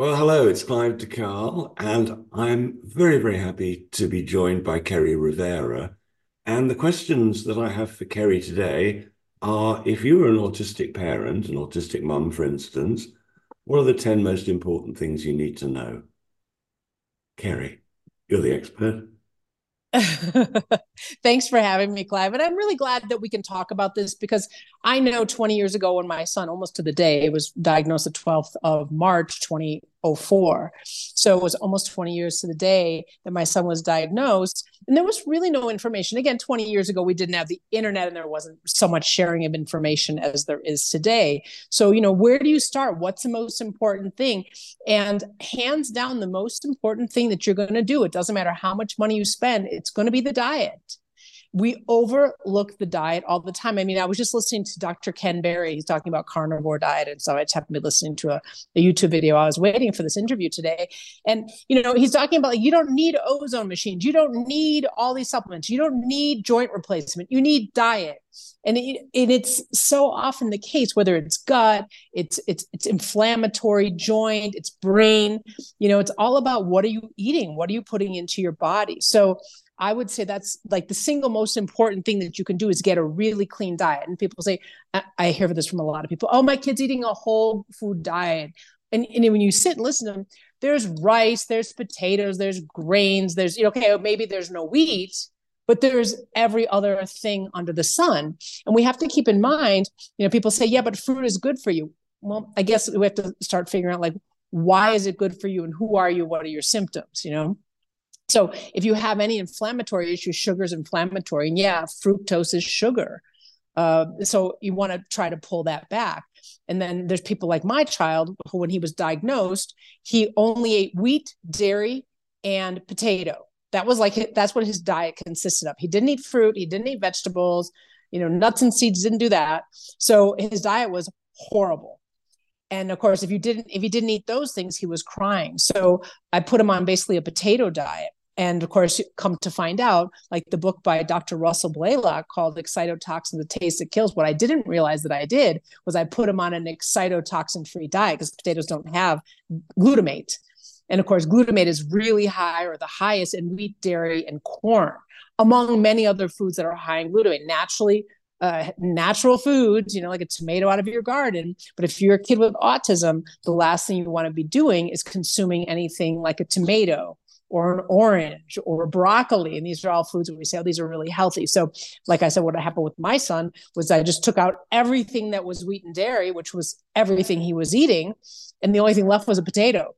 Well, hello, it's Clive de Carle, and I'm very, very happy to be joined by Kerri Rivera. And the questions that I have for Kerri today are if you were an autistic parent, an autistic mum, for instance, what are the 10 most important things you need to know? Kerri, you're the expert. Thanks for having me, Clive. And I'm really glad that we can talk about this because I know 20 years ago when my son, almost to the day, was diagnosed the 12th of March 2004. So it was almost 20 years to the day that my son was diagnosed. And there was really no information. Again, 20 years ago, we didn't have the internet and there wasn't so much sharing of information as there is today. So, you know, where do you start? What's the most important thing? And hands down, the most important thing that you're going to do, it doesn't matter how much money you spend, it's going to be the diet we overlook the diet all the time. I mean, I was just listening to Dr. Ken Berry. He's talking about carnivore diet. And so I just happened to be listening to a, a YouTube video. I was waiting for this interview today. And, you know, he's talking about like, you don't need ozone machines. You don't need all these supplements. You don't need joint replacement. You need diet. And, it, and it's so often the case, whether it's gut, it's it's it's inflammatory joint, it's brain, you know, it's all about what are you eating? What are you putting into your body? So I would say that's like the single most important thing that you can do is get a really clean diet. And people say, I, I hear this from a lot of people. Oh, my kid's eating a whole food diet. And, and when you sit and listen to them, there's rice, there's potatoes, there's grains, there's, you know, okay, maybe there's no wheat, but there's every other thing under the sun. And we have to keep in mind, you know, people say, yeah, but fruit is good for you. Well, I guess we have to start figuring out like, why is it good for you and who are you? What are your symptoms, you know? So if you have any inflammatory issues, sugar is inflammatory. And yeah, fructose is sugar. Uh, so you want to try to pull that back. And then there's people like my child who, when he was diagnosed, he only ate wheat, dairy, and potato. That was like that's what his diet consisted of. He didn't eat fruit, he didn't eat vegetables, you know, nuts and seeds didn't do that. So his diet was horrible. And of course, if you didn't if he didn't eat those things, he was crying. So I put him on basically a potato diet and of course, come to find out, like the book by Dr. Russell Blaylock called Excitotoxin, The Taste That Kills. What I didn't realize that I did was I put him on an excitotoxin free diet because potatoes don't have glutamate. And of course, glutamate is really high or the highest in wheat, dairy, and corn, among many other foods that are high in glutamate. Naturally, uh, natural foods, you know, like a tomato out of your garden. But if you're a kid with autism, the last thing you want to be doing is consuming anything like a tomato or an orange or broccoli. And these are all foods that we say, oh, these are really healthy. So, like I said, what happened with my son was I just took out everything that was wheat and dairy, which was everything he was eating. And the only thing left was a potato.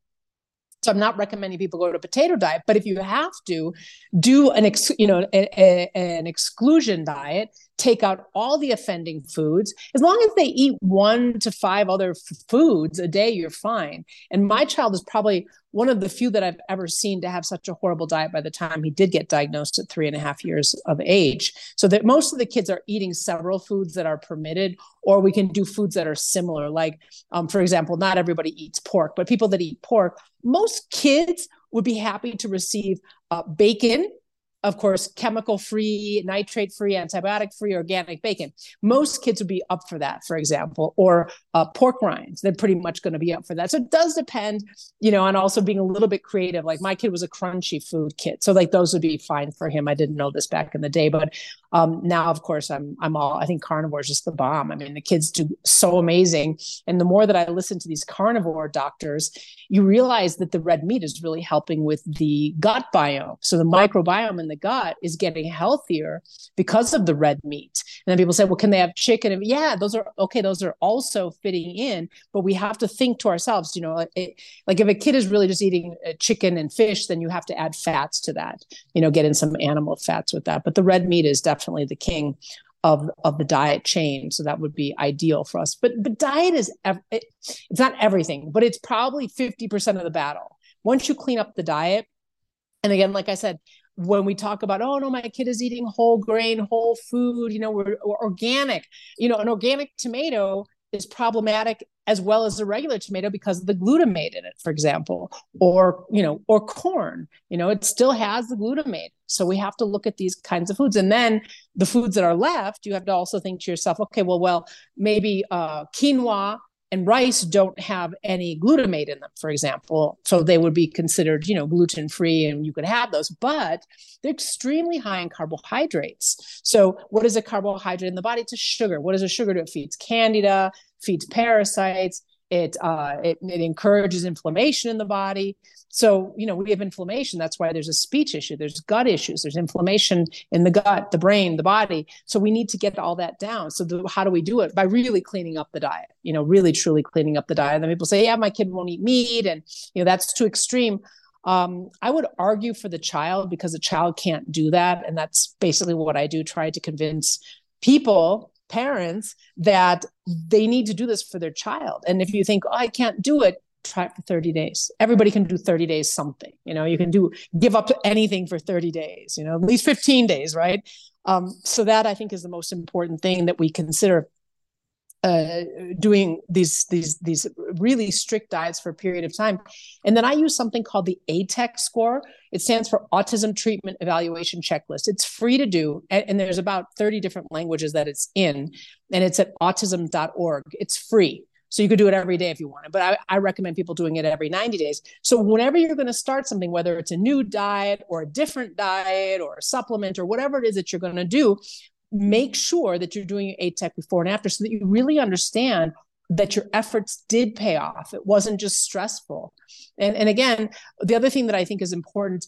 So I'm not recommending people go to a potato diet, but if you have to, do an ex, you know a, a, an exclusion diet. Take out all the offending foods. As long as they eat one to five other f- foods a day, you're fine. And my child is probably one of the few that I've ever seen to have such a horrible diet by the time he did get diagnosed at three and a half years of age. So that most of the kids are eating several foods that are permitted, or we can do foods that are similar. Like, um, for example, not everybody eats pork, but people that eat pork, most kids would be happy to receive uh, bacon of course, chemical free, nitrate free, antibiotic free, organic bacon. Most kids would be up for that, for example, or uh, pork rinds. They're pretty much going to be up for that. So it does depend, you know, on also being a little bit creative. Like my kid was a crunchy food kid, so like those would be fine for him. I didn't know this back in the day, but um, now, of course, I'm I'm all. I think carnivore is just the bomb. I mean, the kids do so amazing, and the more that I listen to these carnivore doctors, you realize that the red meat is really helping with the gut biome. So the microbiome in the gut is getting healthier because of the red meat. And then people say, well, can they have chicken? And yeah, those are okay. Those are also fitting in, but we have to think to ourselves, you know, it, like if a kid is really just eating uh, chicken and fish, then you have to add fats to that, you know, get in some animal fats with that. But the red meat is definitely the king of of the diet chain. So that would be ideal for us. But but diet is it, it's not everything but it's probably 50% of the battle. Once you clean up the diet and again like i said when we talk about oh no my kid is eating whole grain whole food you know we're, we're organic you know an organic tomato is problematic as well as the regular tomato because of the glutamate in it for example or you know or corn you know it still has the glutamate. So we have to look at these kinds of foods. And then the foods that are left you have to also think to yourself okay well well maybe uh, quinoa and rice don't have any glutamate in them for example. So they would be considered you know gluten free and you could have those but they're extremely high in carbohydrates. So what is a carbohydrate in the body? It's a sugar. What is a sugar? Do it feeds candida feeds parasites it, uh, it, it encourages inflammation in the body. So, you know, we have inflammation. That's why there's a speech issue. There's gut issues. There's inflammation in the gut, the brain, the body. So we need to get all that down. So the, how do we do it? By really cleaning up the diet, you know, really truly cleaning up the diet. And then people say, yeah, my kid won't eat meat. And, you know, that's too extreme. Um, I would argue for the child because the child can't do that. And that's basically what I do, try to convince people parents that they need to do this for their child. And if you think, oh, I can't do it, try it for 30 days. Everybody can do 30 days something. You know, you can do give up anything for 30 days, you know, at least 15 days, right? Um, so that I think is the most important thing that we consider uh, doing these these these really strict diets for a period of time, and then I use something called the ATEC score. It stands for Autism Treatment Evaluation Checklist. It's free to do, and, and there's about 30 different languages that it's in, and it's at autism.org. It's free. So you could do it every day if you wanted, but I, I recommend people doing it every 90 days. So whenever you're going to start something, whether it's a new diet or a different diet or a supplement or whatever it is that you're going to do, make sure that you're doing your ATEC before and after so that you really understand that your efforts did pay off. It wasn't just stressful. And, and again, the other thing that I think is important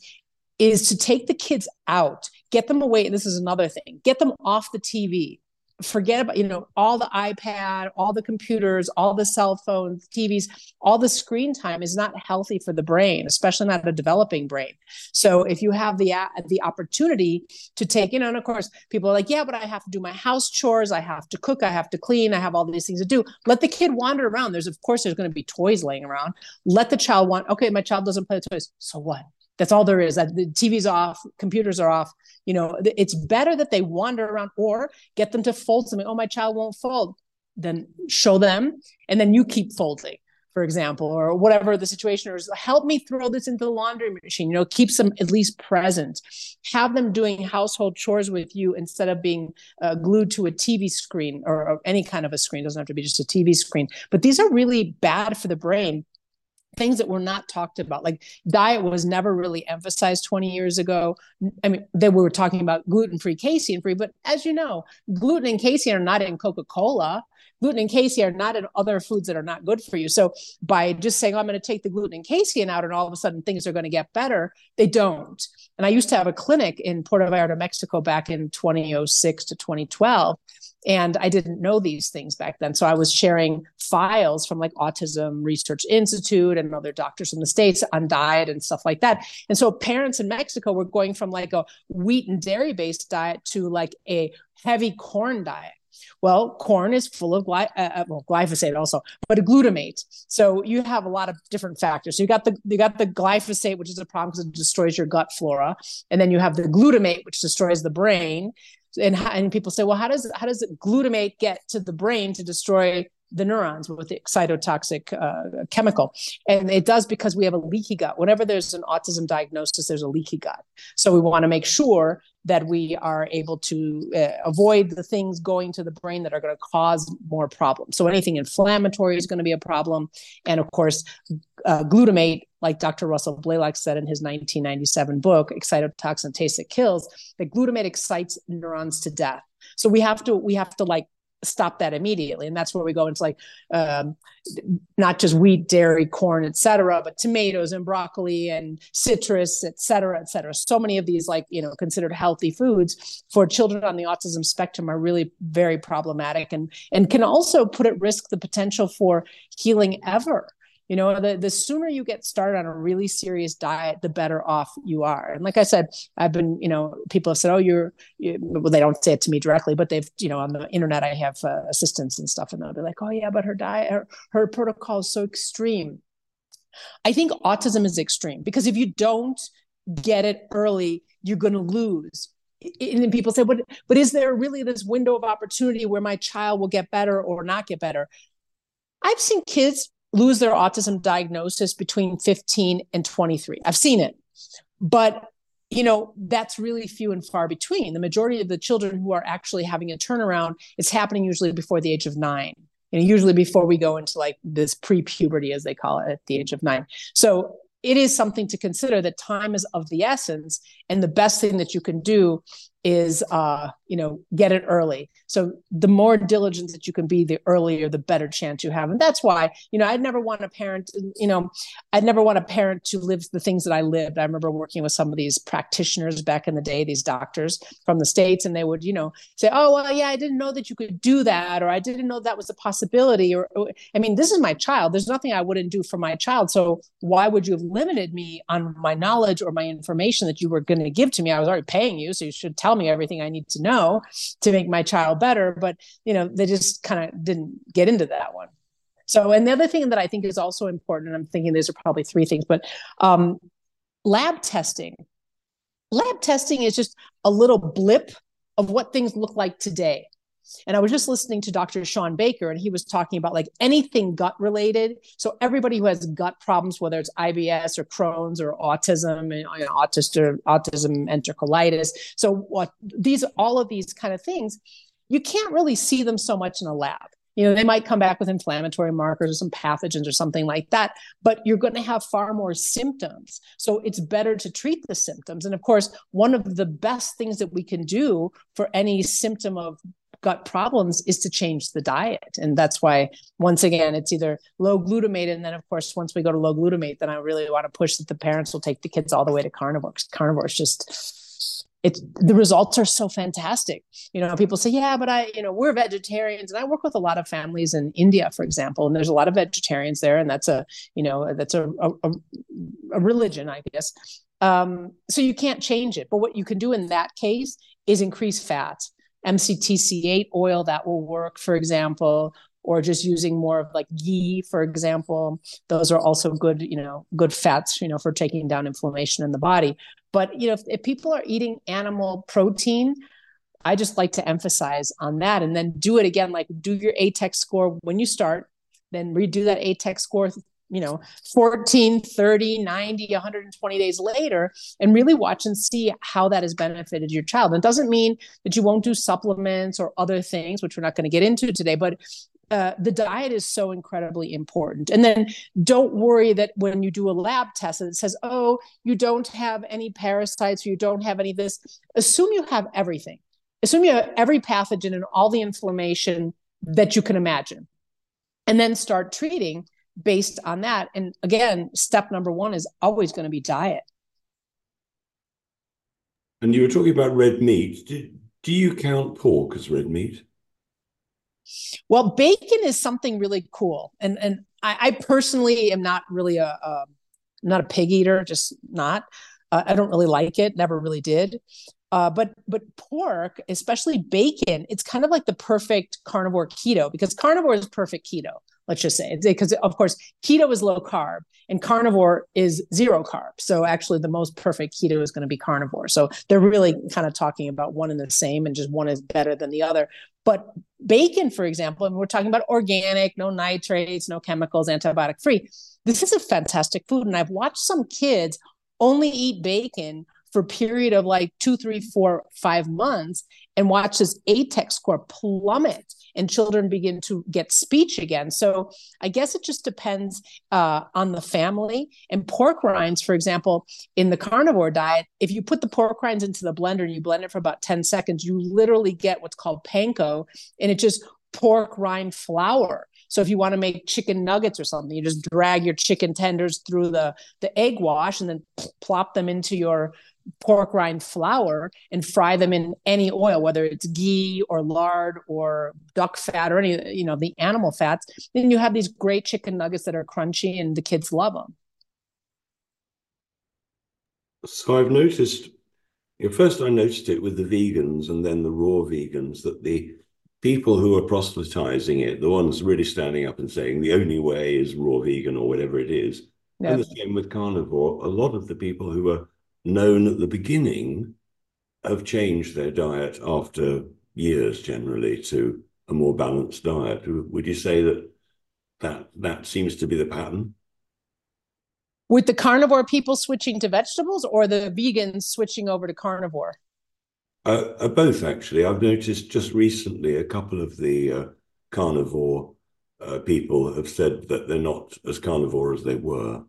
is to take the kids out, get them away. And This is another thing get them off the TV, forget about you know all the ipad all the computers all the cell phones tvs all the screen time is not healthy for the brain especially not a developing brain. So if you have the the opportunity to take you know and of course people are like yeah but i have to do my house chores i have to cook i have to clean i have all these things to do. Let the kid wander around. There's of course there's going to be toys laying around. Let the child want okay my child doesn't play the toys. So what that's all there is. That the TV's off, computers are off. You know, it's better that they wander around or get them to fold something. Oh, my child won't fold. Then show them, and then you keep folding, for example, or whatever the situation is. Help me throw this into the laundry machine. You know, keep them at least present. Have them doing household chores with you instead of being uh, glued to a TV screen or, or any kind of a screen. It doesn't have to be just a TV screen. But these are really bad for the brain things that were not talked about like diet was never really emphasized 20 years ago. I mean they were talking about gluten-free casein free but as you know gluten and casein are not in coca-cola. Gluten and casein are not in other foods that are not good for you. So by just saying oh, i'm going to take the gluten and casein out and all of a sudden things are going to get better they don't. And i used to have a clinic in puerto vallarta mexico back in 2006 to 2012 and i didn't know these things back then. So i was sharing files from like autism research institute and other doctors from the states on diet and stuff like that. And so parents in mexico were going from like a wheat and dairy based diet to like a heavy corn diet. Well, corn is full of gly- uh, uh, well, glyphosate also, but glutamate. So you have a lot of different factors. So you got the you got the glyphosate, which is a problem because it destroys your gut flora, and then you have the glutamate, which destroys the brain and and people say, well, how does how does glutamate get to the brain to destroy the neurons with the excitotoxic uh, chemical. And it does because we have a leaky gut. Whenever there's an autism diagnosis, there's a leaky gut. So we want to make sure that we are able to uh, avoid the things going to the brain that are going to cause more problems. So anything inflammatory is going to be a problem. And of course, uh, glutamate like Dr. Russell Blaylock said in his 1997 book, Excitotoxin Taste That Kills, that glutamate excites neurons to death. So we have to we have to like stop that immediately. And that's where we go into like um, not just wheat dairy corn etc but tomatoes and broccoli and citrus etc etc so many of these like you know considered healthy foods for children on the autism spectrum are really very problematic and and can also put at risk the potential for healing ever you know the, the sooner you get started on a really serious diet the better off you are. And like i said i've been you know people have said oh you're you, well they don't say it to me directly but they've you know on the internet i have uh, assistants and stuff and they'll be like oh yeah but her diet her, her protocol is so extreme i think autism is extreme because if you don't get it early you're going to lose and then people say but but is there really this window of opportunity where my child will get better or not get better? I've seen kids lose their autism diagnosis between 15 and 23. I've seen it. But you know that's really few and far between the majority of the children who are actually having a turnaround is happening usually before the age of nine and usually before we go into like this pre-puberty, as they call it, at the age of nine. So it is something to consider that time is of the essence, and the best thing that you can do is uh, you know get it early. So the more diligent that you can be the earlier the better chance you have. And that's why you know i'd never want a parent you know i'd never want a parent to live the things that i lived. I remember working with some of these practitioners back in the day these doctors from the states and they would you know say oh well yeah i didn't know that you could do that or i didn't know that was a possibility or, or i mean this is my child. There's nothing i wouldn't do for my child. So why would you have limited me on my knowledge or my information that you were going to give to me? I was already paying you so you should tell tell me everything I need to know to make my child better. But, you know, they just kind of didn't get into that one. So, and the other thing that I think is also important, and I'm thinking these are probably three things, but um, lab testing. Lab testing is just a little blip of what things look like today. And I was just listening to Dr. Shawn Baker, and he was talking about like anything gut related. So everybody who has gut problems, whether it's IBS or Crohn's or autism and you know, autism, autism enterocolitis. So what these all of these kind of things, you can't really see them so much in a lab. You know, they might come back with inflammatory markers or some pathogens or something like that, but you're going to have far more symptoms. So it's better to treat the symptoms. And of course, one of the best things that we can do for any symptom of gut problems is to change the diet. And that's why, once again, it's either low glutamate. And then, of course, once we go to low glutamate, then I really want to push that the parents will take the kids all the way to carnivores. Carnivore is just, it's the results are so fantastic. You know, people say, yeah, but I, you know, we're vegetarians. And I work with a lot of families in India, for example, and there's a lot of vegetarians there. And that's a, you know, that's a, a, a religion, I guess. Um, so you can't change it. But what you can do in that case is increase fat MCT-C8 oil that will work, for example, or just using more of like ghee, for example. Those are also good, you know, good fats, you know, for taking down inflammation in the body. But you know, if, if people are eating animal protein, I just like to emphasize on that, and then do it again. Like do your ATEC score when you start, then redo that ATEC score you know 14 30 90 120 days later and really watch and see how that has benefited your child and it doesn't mean that you won't do supplements or other things which we're not going to get into today but uh, the diet is so incredibly important. And then don't worry that when you do a lab test and it says, oh, you don't have any parasites, or you don't have any of this, assume you have everything. Assume you have every pathogen and all the inflammation that you can imagine. And then start treating based on that. And again, step number one is always going to be diet. And you were talking about red meat. Do, do you count pork as red meat? Well, bacon is something really cool, and and I, I personally am not really a, a not a pig eater, just not. Uh, I don't really like it. Never really did. Uh, but but pork, especially bacon, it's kind of like the perfect carnivore keto because carnivore is perfect keto let's just say because of course keto is low carb and carnivore is zero carb. So actually the most perfect keto is going to be carnivore. So they're really kind of talking about one and the same and just one is better than the other. But bacon for example and we're talking about organic no nitrates no chemicals antibiotic free. This is a fantastic food and i've watched some kids only eat bacon for a period of like two, three, four, five months and watch this ATEC score plummet and children begin to get speech again. So I guess it just depends uh, on the family. And pork rinds, for example, in the carnivore diet, if you put the pork rinds into the blender and you blend it for about 10 seconds, you literally get what's called panko, and it just pork rind flour. So if you want to make chicken nuggets or something, you just drag your chicken tenders through the the egg wash and then plop them into your pork rind flour and fry them in any oil, whether it's ghee or lard or duck fat or any, you know, the animal fats, then you have these great chicken nuggets that are crunchy and the kids love them. So I've noticed, you know, first I noticed it with the vegans and then the raw vegans that the people who are proselytizing it, the ones really standing up and saying the only way is raw vegan or whatever it is, and the same with carnivore, a lot of the people who are known at the beginning have changed their diet after years generally to a more balanced diet. Would you say that that, that seems to be the pattern? With the carnivore people switching to vegetables or the vegans switching over to carnivore? Uh, uh, both, actually. I've noticed just recently a couple of the uh, carnivore uh, people have said that they're not as carnivore as they were.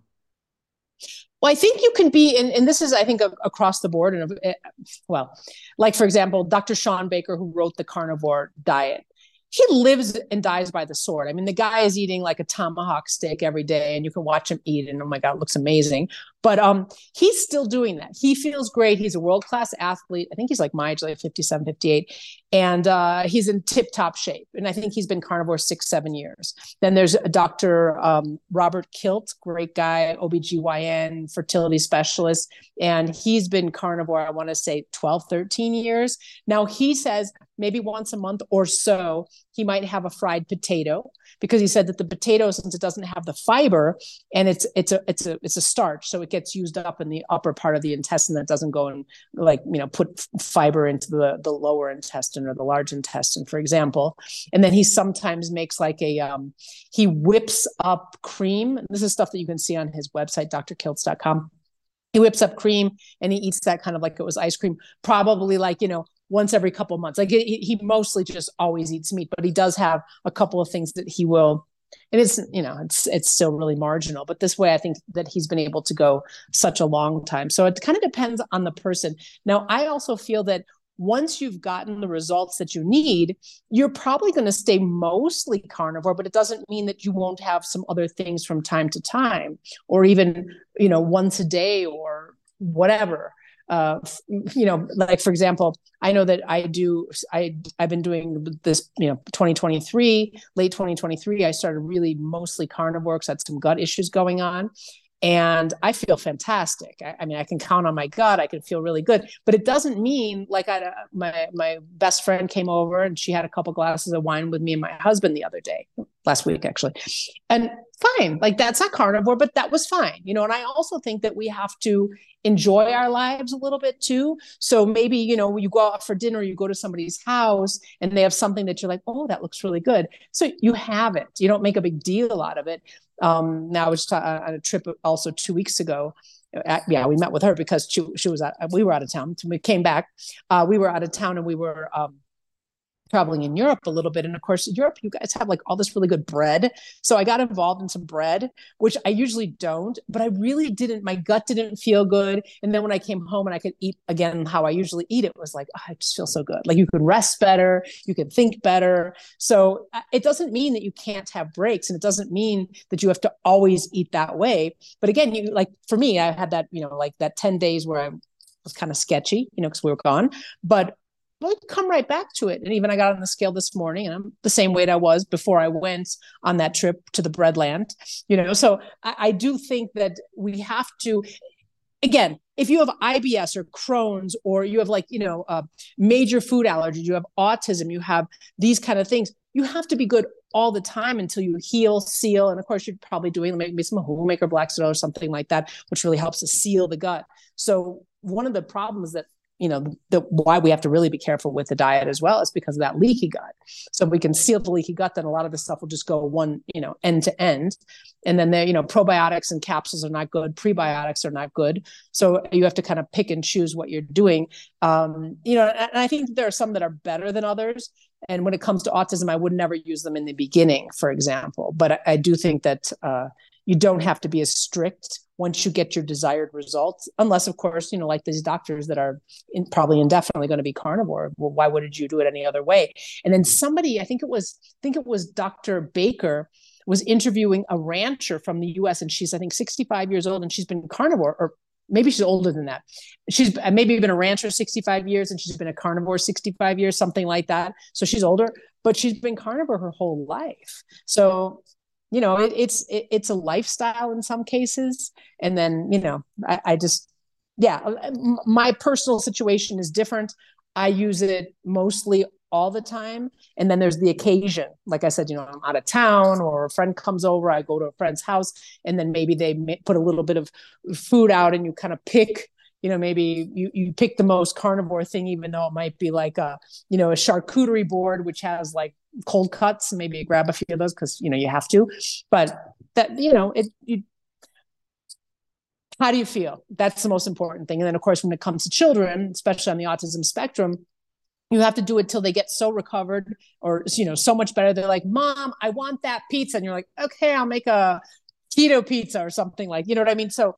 Well, I think you can be, and, and this is, I think, a, across the board. And uh, well, like for example, Dr. Shawn Baker, who wrote the carnivore diet, he lives and dies by the sword. I mean, the guy is eating like a tomahawk steak every day, and you can watch him eat, and oh my god, it looks amazing. But um, he's still doing that. He feels great. He's a world class athlete. I think he's like my age, like 57, 58, and uh, he's in tip top shape. And I think he's been carnivore six, seven years. Then there's Dr. Um, Robert Kiltz, great guy, OBGYN, fertility specialist, and he's been carnivore. I want to say 12, 13 years. Now he says maybe once a month or so, he might have a fried potato because he said that the potato, since it doesn't have the fiber and it's it's a it's a it's a starch, so it gets used up in the upper part of the intestine that doesn't go and like you know put fiber into the the lower intestine or the large intestine, for example. And then he sometimes makes like a um, he whips up cream. This is stuff that you can see on his website, drkiltz.com he whips up cream and he eats that kind of like it was ice cream probably like you know once every couple months. Like he, he mostly just always eats meat, but he does have a couple of things that he will. And it's you know it's it's still really marginal, but this way I think that he's been able to go such a long time. So it kind of depends on the person. Now I also feel that once you've gotten the results that you need, you're probably going to stay mostly carnivore, but it doesn't mean that you won't have some other things from time to time, or even you know once a day or whatever uh, you know, like for example, I know that I do. I I've been doing this. You know, 2023, late 2023, I started really mostly carnivore because I had some gut issues going on, and I feel fantastic. I, I, mean, I can count on my gut. I can feel really good, but it doesn't mean like I, my my best friend came over and she had a couple glasses of wine with me and my husband the other day, last week actually, and fine, like that's not carnivore, but that was fine, you know. And I also think that we have to enjoy our lives a little bit too. So maybe you know you go out for dinner, you go to somebody's house, and they have something that you're like, oh, that looks really good. So you have it. You don't make a big deal out of it um, now I was ta- on a trip also two weeks ago. Uh, yeah, we met with her because she she was at, we were out of town. we came back. Uh, we were out of town and we were um, traveling in Europe a little bit. And of course, Europe, you guys have like all this really good bread. So I got involved in some bread, which I usually don't, but I really didn't, my gut didn't feel good. And then when I came home and I could eat again how I usually eat, it was like, oh, I just feel so good. Like you can rest better, you can think better. So uh, it doesn't mean that you can't have breaks and it doesn't mean that you have to always eat that way. But again, you like for me, I had that, you know, like that 10 days where I was kind of sketchy, you know, because we were gone. But well, come right back to it. And even I got on the scale this morning and I'm the same weight I was before I went on that trip to the breadland, you know. So I, I do think that we have to, again, if you have IBS or Crohn's or you have like, you know, uh, major food allergies, you have autism, you have these kind of things, you have to be good all the time until you heal, seal. And of course, you're probably doing maybe some homemaker black soda or something like that, which really helps to seal the gut. So one of the problems that you know the why we have to really be careful with the diet as well is because of that leaky gut. So if we can seal the leaky gut then a lot of the stuff will just go one you know end to end. And then there you know probiotics and capsules are not good. Prebiotics are not good. So you have to kind of pick and choose what you're doing. Um, you know and i think there are some that are better than others. And when it comes to autism i would never use them in the beginning for example. But i, I do think that uh, you don't have to be as strict once you get your desired results unless of course you know like these doctors that are in, probably indefinitely going to be carnivore well why wouldn't you do it any other way? And then somebody i think it was i think it was dr baker was interviewing a rancher from the us and she's i think 65 years old and she's been carnivore or maybe she's older than that. She's uh, maybe been a rancher 65 years and she's been a carnivore 65 years something like that. So she's older but she's been carnivore her whole life. So you know it, it's it, it's a lifestyle in some cases. And then you know I, I just yeah uh, my personal situation is different. I use it mostly all the time. And then there's the occasion. Like i said you know i'm out of town or a friend comes over i go to a friend's house and then maybe they put a little bit of food out and you kind of pick you know maybe you, you pick the most carnivore thing even though it might be like a you know a charcuterie board which has like cold cuts maybe grab a few of those because you know you have to. But that you know it you how do you feel? That's the most important thing. And then of course when it comes to children especially on the autism spectrum you have to do it till they get so recovered or you know so much better. They're like mom i want that pizza. And you're like okay i'll make a keto pizza or something like you know what i mean? So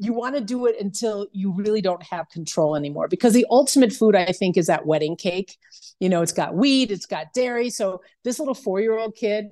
you want to do it until you really don't have control anymore because the ultimate food i think is that wedding cake. You know it's got wheat it's got dairy so this little four year old kid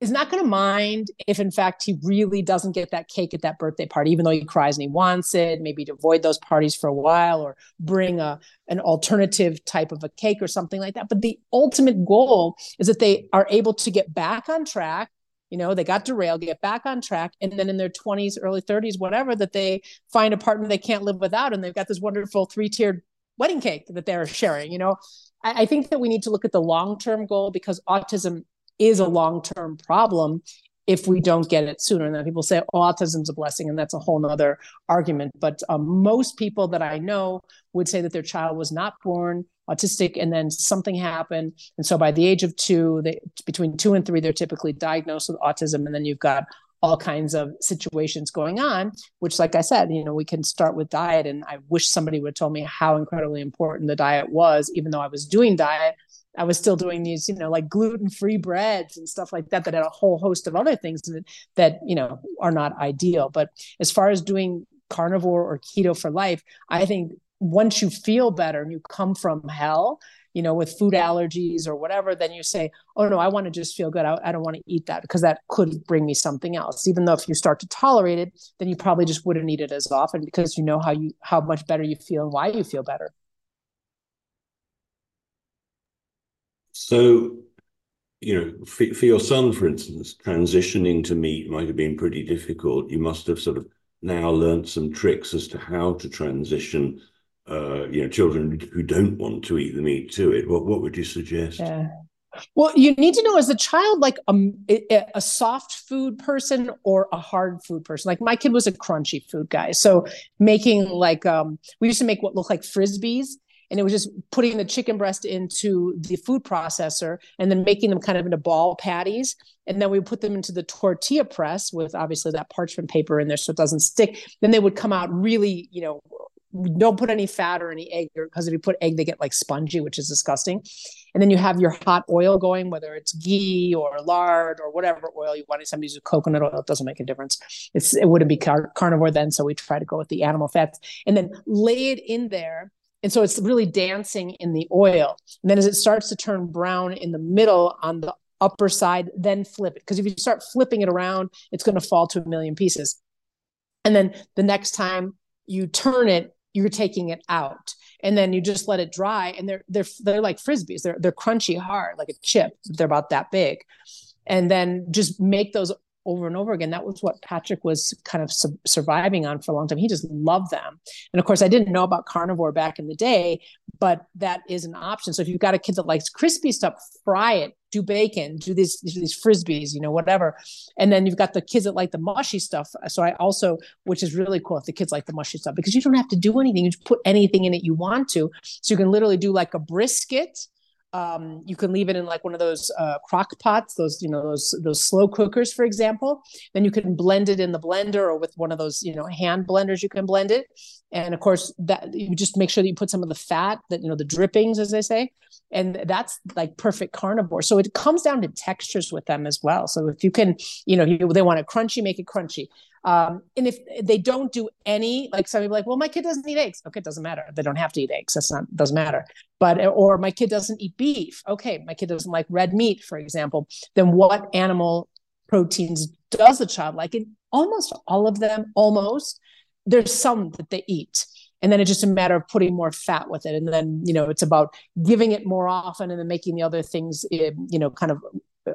is not going to mind if in fact he really doesn't get that cake at that birthday party even though he cries and he wants it maybe to avoid those parties for a while or bring a an alternative type of a cake or something like that. But the ultimate goal is that they are able to get back on track you know they got derailed get back on track and then in their 20s early 30s whatever that they find a partner they can't live without and they've got this wonderful three-tiered wedding cake that they're sharing you know I, I think that we need to look at the long-term goal because autism is a long-term problem if we don't get it sooner. And then people say, oh, autism's a blessing, and that's a whole nother argument. But um, most people that I know would say that their child was not born autistic and then something happened. And so by the age of two, they, between two and three, they're typically diagnosed with autism. And then you've got all kinds of situations going on, which, like I said, you know, we can start with diet. And I wish somebody would have told me how incredibly important the diet was, even though I was doing diet. I was still doing these, you know, like gluten free breads and stuff like that, that had a whole host of other things that, that, you know, are not ideal. But as far as doing carnivore or keto for life, I think once you feel better and you come from hell, you know, with food allergies or whatever, then you say, oh no, I want to just feel good. I, I don't want to eat that because that could bring me something else. Even though if you start to tolerate it, then you probably just wouldn't eat it as often because you know how you how much better you feel and why you feel better. So, you know, for, for your son, for instance, transitioning to meat might have been pretty difficult. You must have sort of now learned some tricks as to how to transition, uh, you know, children who don't want to eat the meat to it. What what would you suggest? Yeah. Well, you need to know as a child, like um, a, a soft food person or a hard food person. Like my kid was a crunchy food guy, so making like um, we used to make what looked like frisbees, and it was just putting the chicken breast into the food processor and then making them kind of into ball patties and then we put them into the tortilla press with obviously that parchment paper in there so it doesn't stick then they would come out really you know don't put any fat or any egg because if you put egg they get like spongy which is disgusting and then you have your hot oil going whether it's ghee or lard or whatever oil you want some use coconut oil it doesn't make a difference it's it wouldn't be car- carnivore then so we try to go with the animal fats and then lay it in there and so it's really dancing in the oil. And then as it starts to turn brown in the middle on the upper side, then flip it. Because if you start flipping it around, it's going to fall to a million pieces. And then the next time you turn it, you're taking it out. And then you just let it dry. And they're they're they're like frisbees. They're they're crunchy hard, like a chip. They're about that big. And then just make those over and over again. That was what Patrick was kind of su- surviving on for a long time. He just loved them. And of course, I didn't know about carnivore back in the day, but that is an option. So if you've got a kid that likes crispy stuff, fry it, do bacon, do these these frisbees, you know, whatever. And then you've got the kids that like the mushy stuff. So I also, which is really cool if the kids like the mushy stuff because you don't have to do anything. You just put anything in it you want to. So you can literally do like a brisket um, you can leave it in like one of those uh, crock pots, those you know those those slow cookers, for example. Then you can blend it in the blender or with one of those you know hand blenders. You can blend it, and of course that you just make sure that you put some of the fat, that you know the drippings, as they say, and that's like perfect carnivore. So it comes down to textures with them as well. So if you can, you know, they want it crunchy, make it crunchy. Um, and if they don't do any, like some people like, well, my kid doesn't eat eggs. Okay, it doesn't matter. They don't have to eat eggs. That's not doesn't matter. But or my kid doesn't eat beef. Okay, my kid doesn't like red meat, for example. Then what animal proteins does the child like? And almost all of them, almost there's some that they eat and then it's just a matter of putting more fat with it and then you know it's about giving it more often and then making the other things eh, you know kind of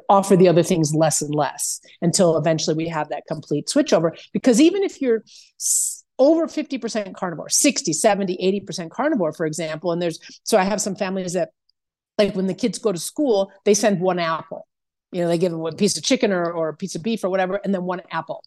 offer the other things less and less until eventually we have that complete switchover. Because even if you're over 50% carnivore, 60, 70, 80% carnivore, for example, and there's so I have some families that like when the kids go to school, they send one apple you know, they give them a piece of chicken or, or a piece of beef or whatever, and then one apple.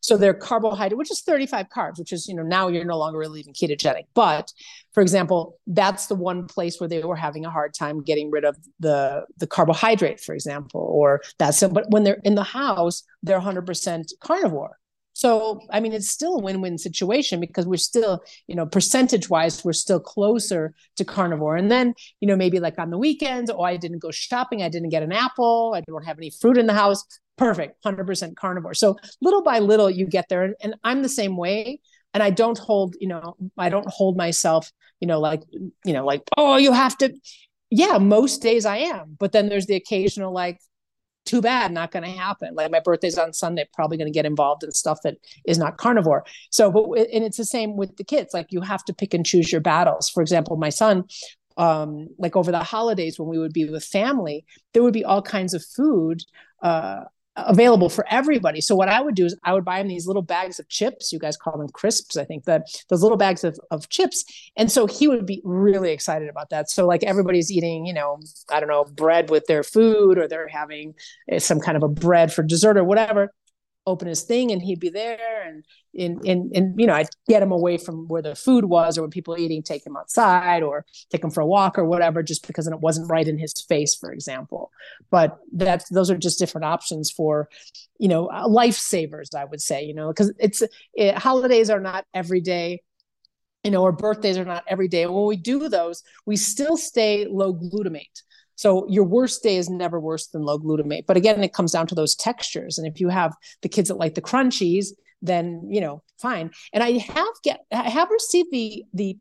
So their carbohydrate, which is 35 carbs, which is, you know, now you're no longer really even ketogenic. But for example, that's the one place where they were having a hard time getting rid of the, the carbohydrate, for example, or that's, but when they're in the house, they're 100% carnivore. So, I mean, it's still a win win situation because we're still, you know, percentage wise, we're still closer to carnivore. And then, you know, maybe like on the weekends, oh, I didn't go shopping, I didn't get an apple, I don't have any fruit in the house. Perfect, 100% carnivore. So, little by little, you get there. And, and I'm the same way. And I don't hold, you know, I don't hold myself, you know, like, you know, like, oh, you have to. Yeah, most days I am. But then there's the occasional, like, too bad not going to happen. Like my birthday's on sunday probably going to get involved in stuff that is not carnivore. So but and it's the same with the kids like you have to pick and choose your battles. For example my son um like over the holidays when we would be with family there would be all kinds of food uh available for everybody. So what I would do is I would buy him these little bags of chips. You guys call them crisps, I think that those little bags of, of chips. And so he would be really excited about that. So like everybody's eating, you know, I don't know, bread with their food or they're having eh, some kind of a bread for dessert or whatever open his thing and he'd be there and in in and you know I'd get him away from where the food was or when people eating take him outside or take him for a walk or whatever just because it wasn't right in his face for example. But that those are just different options for you know uh, lifesavers I would say you know because it's it, holidays are not every day you know or birthdays are not every day. When we do those we still stay low glutamate so your worst day is never worse than low glutamate. But again, it comes down to those textures. And if you have the kids that like the crunchies, then you know, fine. And I have get I have received the the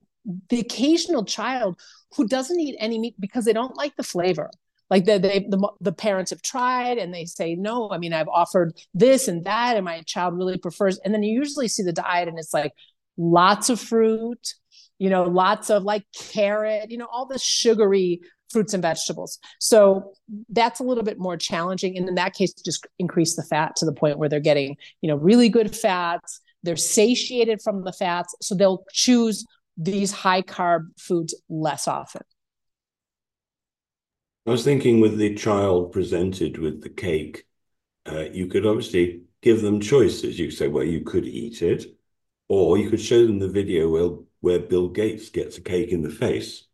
the occasional child who doesn't eat any meat because they don't like the flavor like the, they, the the parents have tried and they say no i mean i've offered this and that and my child really prefers and then you usually see the diet and it's like lots of fruit you know lots of like carrot you know all the sugary fruits and vegetables. So that's a little bit more challenging. And in that case, just increase the fat to the point where they're getting, you know, really good fats. They're satiated from the fats. So they'll choose these high carb foods less often. I was thinking with the child presented with the cake, uh, you could obviously give them choices. You say, well, you could eat it, or you could show them the video where, where Bill Gates gets a cake in the face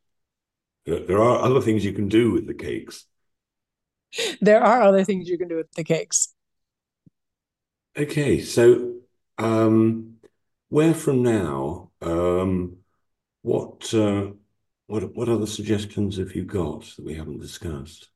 there are other things you can do with the cakes. There are other things you can do with the cakes. Okay, so um, where from now? Um, what uh, what what other suggestions have you got that we haven't discussed?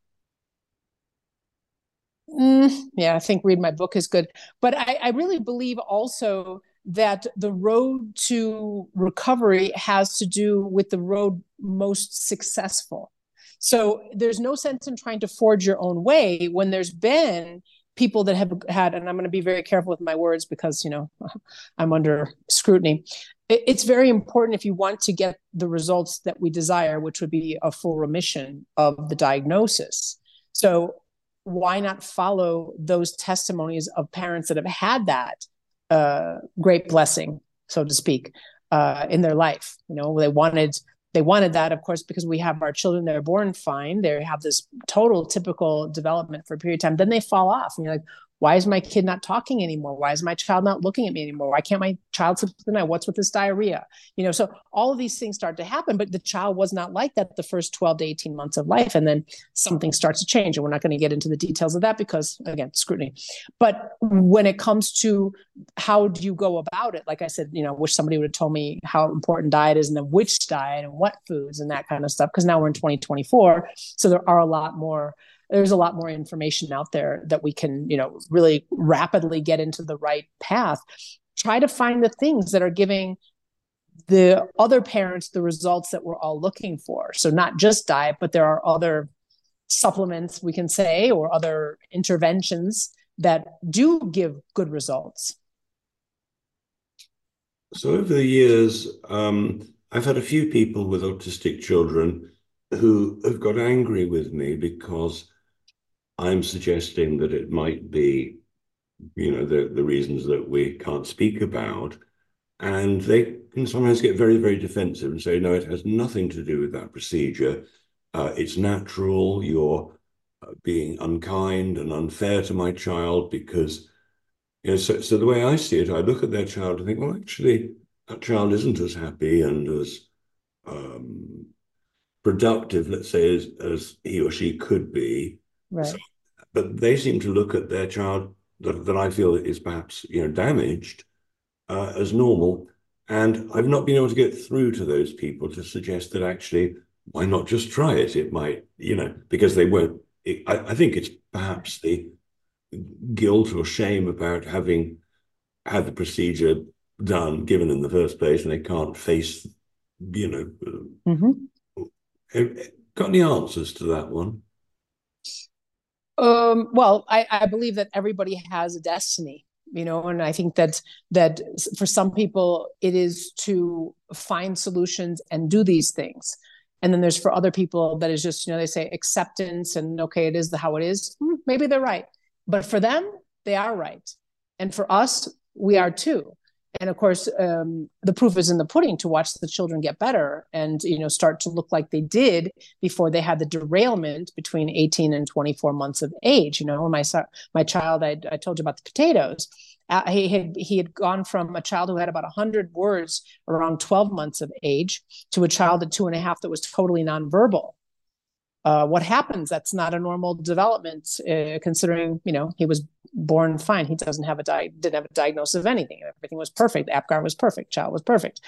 Mm, yeah, I think read my book is good, but I, I really believe also that the road to recovery has to do with the road most successful. So there's no sense in trying to forge your own way when there's been people that have had, and I'm going to be very careful with my words because, you know, I'm under scrutiny. It's very important if you want to get the results that we desire, which would be a full remission of the diagnosis. So why not follow those testimonies of parents that have had that uh, great blessing, so to speak, uh, in their life. You know, they wanted they wanted that, of course, because we have our children, they're born fine. They have this total typical development for a period of time. Then they fall off. And you're like, why is my kid not talking anymore? Why is my child not looking at me anymore? Why can't my child sleep the night? What's with this diarrhea? You know so all of these things start to happen but the child was not like that the first 12 to 18 months of life and then something starts to change and we're not going to get into the details of that because again scrutiny. But when it comes to how do you go about it like i said you know wish somebody would have told me how important diet is and then which diet and what foods and that kind of stuff because now we're in 2024 so there are a lot more there's a lot more information out there that we can you know really rapidly get into the right path. Try to find the things that are giving the other parents the results that we're all looking for. So not just diet but there are other supplements we can say or other interventions that do give good results. So over the years um, i've had a few people with autistic children who have got angry with me because I'm suggesting that it might be, you know, the, the reasons that we can't speak about. And they can sometimes get very, very defensive and say, no, it has nothing to do with that procedure. Uh, it's natural. You're uh, being unkind and unfair to my child because, you know, so, so the way I see it, I look at their child and think, well, actually, that child isn't as happy and as um, productive, let's say, as, as he or she could be. Right. So, but they seem to look at their child that, that I feel is perhaps you know damaged uh, as normal. And I've not been able to get through to those people to suggest that actually, why not just try it? It might, you know, because they won't. It, I, I think it's perhaps the guilt or shame about having had the procedure done, given in the first place, and they can't face, you know. Mm-hmm. Got any answers to that one? Um, well, I, I believe that everybody has a destiny, you know, and I think that that for some people it is to find solutions and do these things. And then there's for other people that is just, you know, they say acceptance and okay, it is the how it is. Hmm, maybe they're right. But for them, they are right. And for us, we are too and of course um, the proof is in the pudding to watch the children get better and you know start to look like they did before they had the derailment between 18 and 24 months of age you know my my child i, I told you about the potatoes. Uh, he had he had gone from a child who had about 100 words around 12 months of age to a child at two and a half that was totally nonverbal. Uh, what happens? That's not a normal development uh, considering you know he was born fine. He doesn't have a di- didn't have a diagnosis of anything. Everything was perfect. Apgar was perfect. Child was perfect.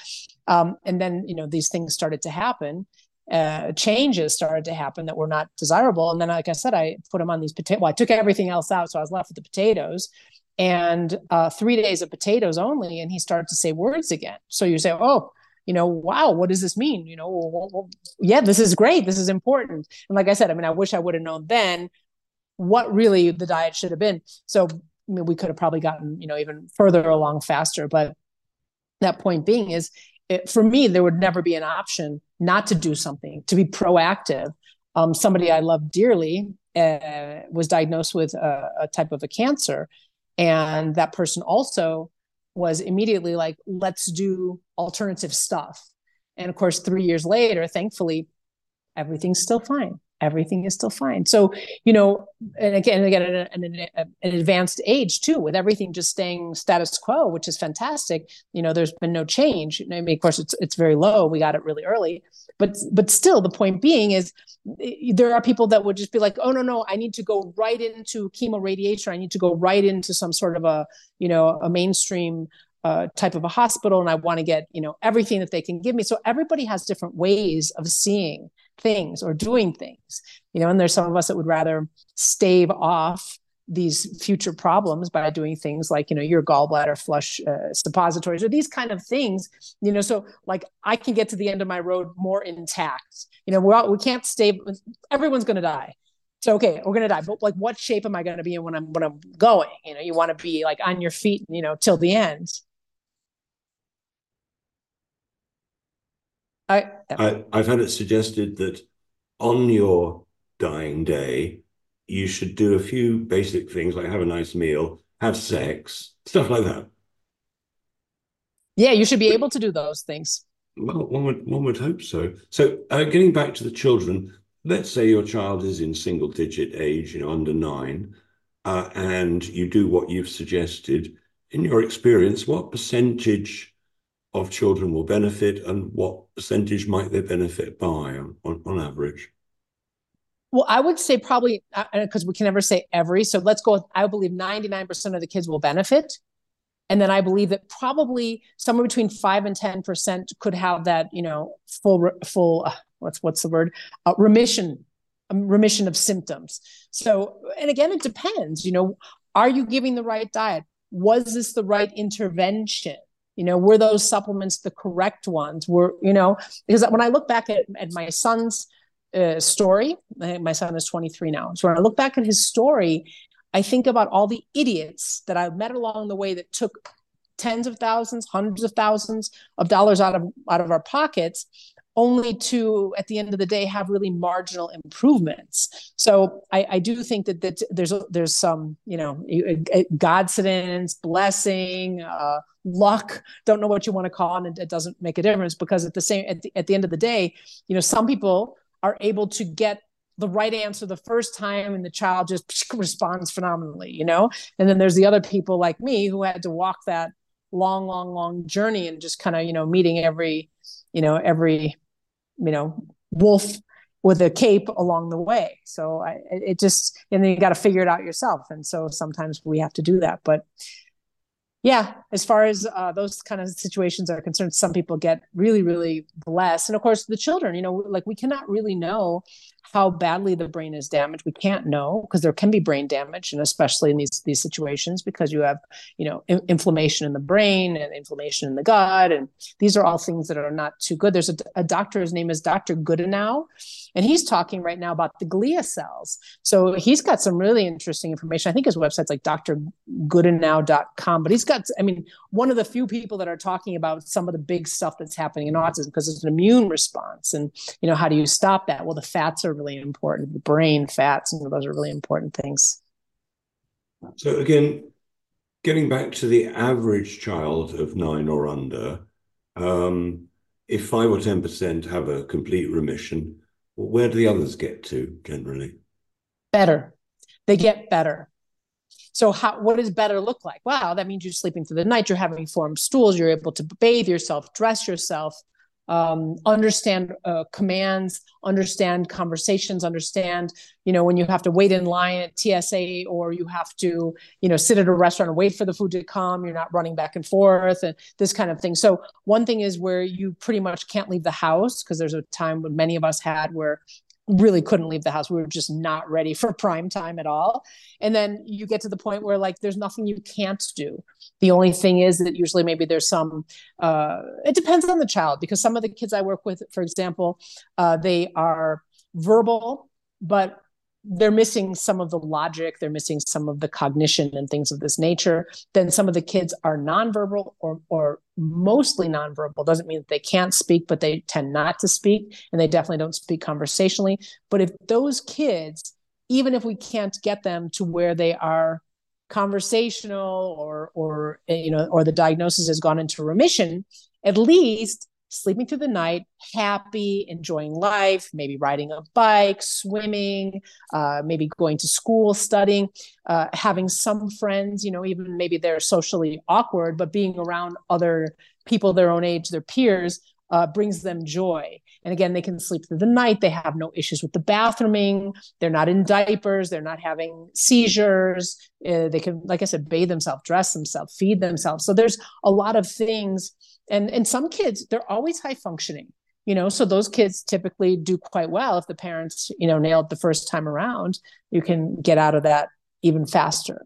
Um, and then you know these things started to happen uh, changes started to happen that were not desirable. And then like i said i put him on these potatoes well i took everything else out so i was left with the potatoes. And uh, three days of potatoes only and he started to say words again. So you say oh you know, wow, what does this mean? You know, well, well, yeah, this is great. This is important. And like I said, I mean, I wish I would have known then what really the diet should have been. So I mean, we could have probably gotten, you know, even further along faster. But that point being is it, for me, there would never be an option not to do something, to be proactive. Um, somebody I love dearly uh, was diagnosed with a, a type of a cancer. And that person also was immediately like, let's do alternative stuff. And of course, three years later, thankfully, everything's still fine. Everything is still fine. So, you know, and again, again, at an, an, advanced age too, with everything just staying status quo, which is fantastic. You know, there's been no change. I mean, of course, it's it's very low. We got it really early, but but still, the point being is, there are people that would just be like, oh no, no, I need to go right into chemo radiation. I need to go right into some sort of a you know a mainstream uh, type of a hospital and I want to get, you know, everything that they can give me. So everybody has different ways of seeing things or doing things, you know, and there's some of us that would rather stave off these future problems by doing things like you know your gallbladder flush uh, suppositories or these kind of things you know so like i can get to the end of my road more intact. You know we're all, we can't stay everyone's going to die. So okay we're going to die but like what shape am i going to be in when i'm when i'm going? You know you want to be like on your feet you know till the end I, I I've had it suggested that on your dying day, you should do a few basic things like have a nice meal, have sex, stuff like that. Yeah, you should be able to do those things. Well, one would one would hope so. So, uh, getting back to the children, let's say your child is in single digit age, you know, under nine, uh, and you do what you've suggested. In your experience, what percentage of children will benefit and what percentage might they benefit by on, on, on average? Well, I would say probably because uh, we can never say every. So let's go with I believe 99% of the kids will benefit. And then I believe that probably somewhere between five and 10% could have that, you know, full, full, uh, what's, what's the word? Uh, remission, um, remission of symptoms. So, and again, it depends, you know, are you giving the right diet? Was this the right intervention? You know were those supplements the correct ones? Were you know because when i look back at, at my son's uh, story my son is 23 now so when i look back at his story i think about all the idiots that i've met along the way that took tens of thousands hundreds of thousands of dollars out of out of our pockets only to at the end of the day have really marginal improvements. So i, I do think that, that there's there's some you know godsidence blessing uh, luck don't know what you want to call it it doesn't make a difference because at the same at the, at the end of the day you know some people are able to get the right answer the first time and the child just responds phenomenally you know? And then there's the other people like me who had to walk that long long long journey and just kind of you know meeting every you know every you know wolf with a cape along the way. So I, it just, and then you got to figure it out yourself. And so sometimes we have to do that. But yeah, as far as uh, those kind of situations are concerned, some people get really, really blessed. And of course, the children, you know, like we cannot really know how badly the brain is damaged. We can't know because there can be brain damage and especially in these these situations because you have you know in, inflammation in the brain and inflammation in the gut and these are all things that are not too good. There's a, a doctor his name is dr goodenow and he's talking right now about the glia cells. So he's got some really interesting information. I think his website's like drgoodenow.com but he's got i mean one of the few people that are talking about some of the big stuff that's happening in autism because it's an immune response and you know how do you stop that? Well the fats are really important. The brain, fats, and those are really important things. So again, getting back to the average child of nine or under, um, if five or ten percent have a complete remission, where do the others get to generally? Better. They get better. So how what does better look like? Wow, that means you're sleeping through the night, you're having formed stools, you're able to bathe yourself, dress yourself, um, understand uh, commands, understand conversations, understand, you know, when you have to wait in line at TSA or you have to, you know, sit at a restaurant and wait for the food to come, you're not running back and forth and this kind of thing. So, one thing is where you pretty much can't leave the house because there's a time when many of us had where really couldn't leave the house. We were just not ready for prime time at all. And then you get to the point where like there's nothing you can't do. The only thing is that usually maybe there's some uh it depends on the child because some of the kids I work with, for example, uh, they are verbal, but they're missing some of the logic, they're missing some of the cognition and things of this nature. Then some of the kids are nonverbal or or mostly nonverbal. Doesn't mean that they can't speak, but they tend not to speak, and they definitely don't speak conversationally. But if those kids, even if we can't get them to where they are conversational or or you know or the diagnosis has gone into remission, at least sleeping through the night, happy, enjoying life, maybe riding a bike, swimming, uh, maybe going to school, studying, uh, having some friends, you know, even maybe they're socially awkward, but being around other people their own age, their peers, uh, brings them joy. And again, they can sleep through the night. They have no issues with the bathrooming. They're not in diapers. They're not having seizures. Uh, they can, like I said, bathe themselves, dress themselves, feed themselves. So there's a lot of things and and some kids they're always high functioning you know so those kids typically do quite well if the parents you know nailed the first time around you can get out of that even faster.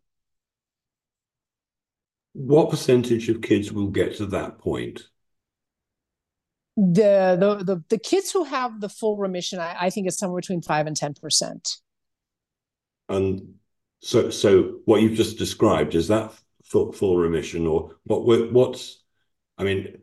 What percentage of kids will get to that point? The the the, the kids who have the full remission I, I think is somewhere between 5 and 10 percent. And so so what you've just described is that full, full remission or what what's I mean,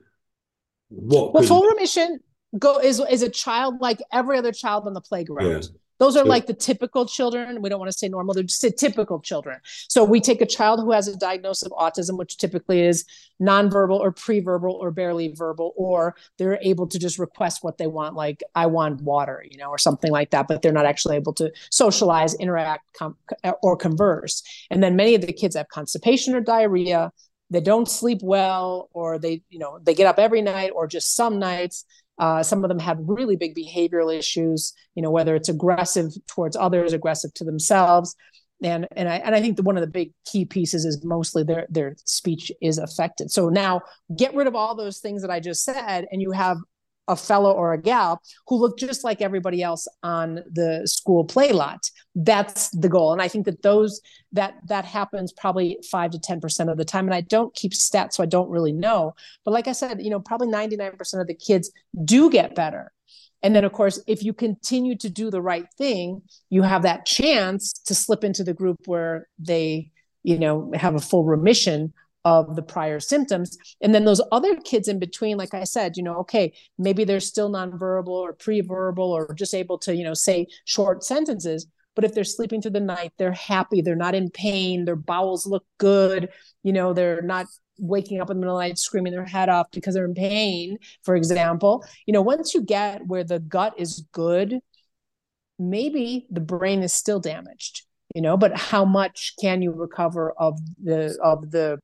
what? Well, could... full remission go is is a child like every other child on the playground. Yeah. Those are like the typical children. We don't want to say normal; they're just typical children. So we take a child who has a diagnosis of autism, which typically is nonverbal or pre-verbal or barely verbal, or they're able to just request what they want, like "I want water," you know, or something like that. But they're not actually able to socialize, interact, com- or converse. And then many of the kids have constipation or diarrhea they don't sleep well or they you know they get up every night or just some nights uh, some of them have really big behavioral issues you know whether it's aggressive towards others aggressive to themselves and and I and I think the, one of the big key pieces is mostly their their speech is affected. So now get rid of all those things that I just said, and you have a fellow or a gal who look just like everybody else on the school play lot that's the goal and i think that those that that happens probably 5 to 10% of the time and i don't keep stats so i don't really know but like i said you know probably 99% of the kids do get better and then of course if you continue to do the right thing you have that chance to slip into the group where they you know have a full remission of the prior symptoms. And then those other kids in between, like I said, you know, okay, maybe they're still nonverbal or pre-verbal or just able to, you know, say short sentences. But if they're sleeping through the night, they're happy, they're not in pain, their bowels look good, you know, they're not waking up in the middle of the night screaming their head off because they're in pain, for example. You know, once you get where the gut is good, maybe the brain is still damaged you know but how much can you recover of the of the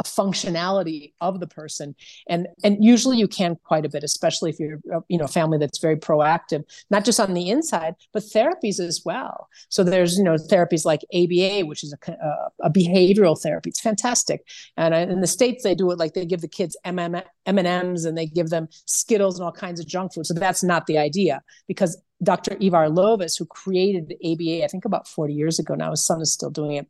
a functionality of the person. And and usually you can quite a bit especially if you're you know a family that's very proactive not just on the inside but therapies as well. So there's you know therapies like aba which is a, a, a behavioral therapy. It's fantastic. And in the states they do it like they give the kids mm m&ms and they give them skittles and all kinds of junk food. So that's not the idea because Dr. Ivar Lovaas, who created the ABA, I think about 40 years ago now, his son is still doing it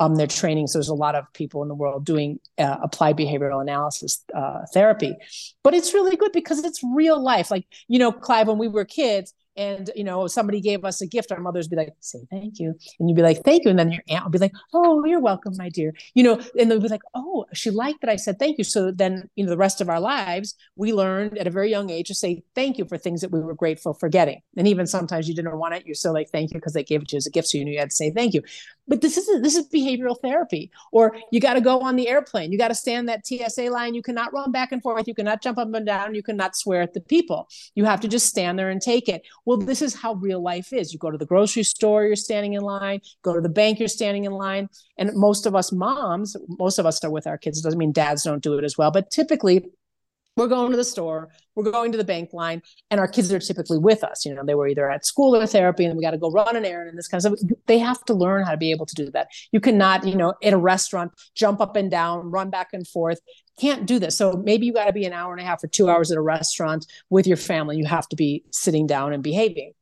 um, their training. So there's a lot of people in the world doing uh, applied behavioral analysis uh, therapy, but it's really good because it's real life. Like you know, Clive, when we were kids, and you know somebody gave us a gift our mothers be like say thank you. And you'd be like thank you. And then your aunt would be like oh you're welcome my dear. You know and they'd be like oh she liked that i said thank you. So then you know the rest of our lives we learned at a very young age to say thank you for things that we were grateful for getting. And even sometimes you didn't want it you're still like thank you because they gave it to you as a gift so you knew you had to say thank you but this is this is behavioral therapy. Or you got to go on the airplane. You got to stand that tsa line. You cannot run back and forth. You cannot jump up and down. You cannot swear at the people. You have to just stand there and take it. Well, this is how real life is. You go to the grocery store, you're standing in line, go to the bank, you're standing in line. And most of us moms, most of us are with our kids. It doesn't mean dads don't do it as well, but typically we're going to the store, we're going to the bank line, and our kids are typically with us. You know, they were either at school or therapy, and we got to go run an errand and this kind of stuff. They have to learn how to be able to do that. You cannot, you know, at a restaurant, jump up and down, run back and forth. Can't do this. So maybe you got to be an hour and a half or two hours at a restaurant with your family. You have to be sitting down and behaving.